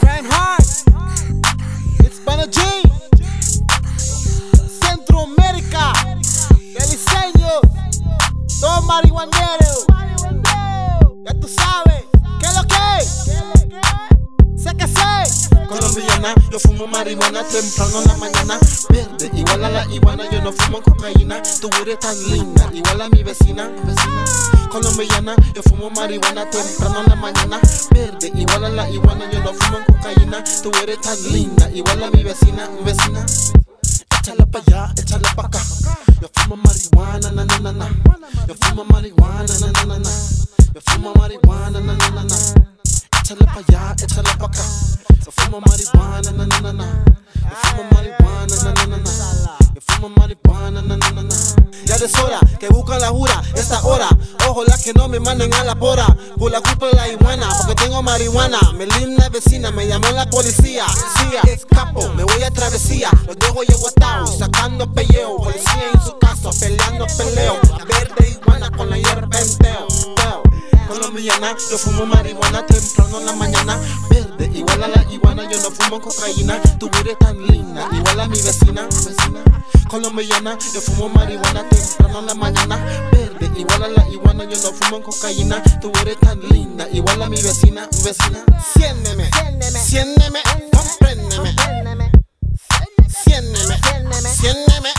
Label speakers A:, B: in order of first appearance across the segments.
A: Grand Heart, it's Panaji, Centro America, el diseño, marihuanero, ya tú sabes.
B: Colombiana, yo fumo marihuana temprano en la mañana. Verde, igual a la iguana, yo no fumo cocaína. Tu eres tan linda, igual a mi vecina. vecina. Colombiana, yo fumo marihuana temprano en la mañana. Verde, igual a la iguana, yo no fumo cocaína. Tu eres tan linda, igual a mi vecina. vecina. Échala pa' allá, échala pa' acá. Yo fumo marihuana, na na na na. Yo fumo marihuana, na fumo marihuana, na na na na. Yo fumo marihuana, na na na na. Yo fumo marihuana, na na na na. Ya de hora que buscan la jura esta hora. Ojalá que no me manden a la pora por la culpa de la iguana, porque tengo marihuana. Mi linda vecina me llamó la policía. Escapo, me voy a travesía. Los dejo yo sacando pelleo. Policía en su caso, peleando peleo. Colombiana, yo fumo marihuana temprano en la mañana. Verde, igual a la iguana, yo no fumo cocaína. Tu eres tan linda, igual a mi vecina. vecina. Colombiana, yo fumo marihuana temprano en la mañana. Verde, igual a la iguana, yo no fumo cocaína. Tu eres tan linda, igual a mi vecina. vecina. Siéndeme, siéndeme, compréndeme. Siéndeme, siéndeme,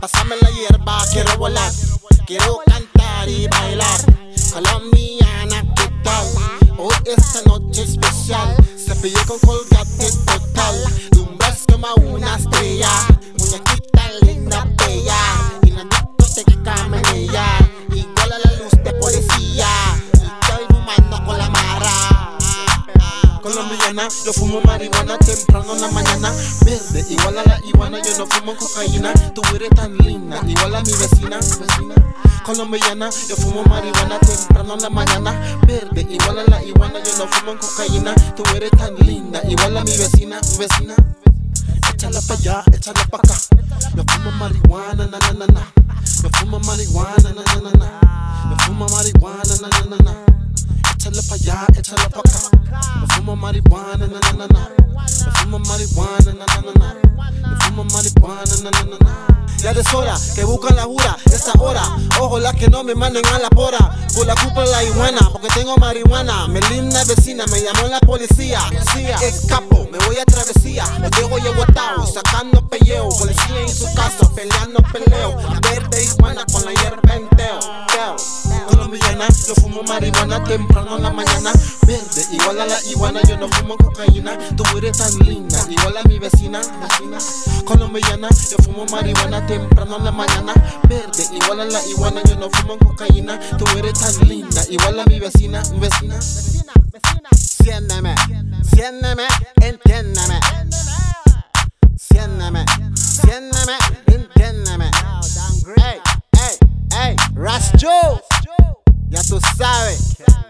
B: Pásame la hierba, quiero volar. Quiero cantar y bailar. Colombiana, ¿qué tal? Hoy esta noche especial. Se pillé con colgate total. Beso como Colombiana, yo fumo marihuana temprano en la mañana. Verde, igual a la iguana, yo no fumo cocaína. Tú eres tan linda, igual a mi vecina. vecina. Colombiana, yo fumo marihuana temprano en la mañana. Verde, igual a la iguana, yo no fumo cocaína. Tú eres tan linda, igual a mi vecina. vecina. Échala pa' allá, échala pa' acá. Yo fumo marihuana, na na na na. Yo fumo marihuana, na na na na. Yo fumo marihuana, na na na na. Échala pa' allá, échala pa' acá. Yo fumo marihuana, na na na na. Yo fumo marihuana, na na na na. Yo fumo marihuana, na na na na. Ya de hora que buscan la jura esta hora. Ojalá que no me manden a la pora por la culpa la iguana, porque tengo marihuana. Mi linda vecina me llamó la policía. Escapo, me voy a travesía. Los dejo yo guatao, sacando pelleo. Policía en su caso, peleando peleo. Marihuana temprano en la mañana. Verde, igual a la iguana, yo no fumo cocaína. Tú eres tan linda, igual a mi vecina. vecina. Colombiana, yo fumo marihuana temprano en la mañana. Verde, igual a la iguana, yo no fumo cocaína. Tú eres tan linda, igual a mi vecina. vecina.
A: Siéndeme, siéndeme, entiéndeme. so sorry.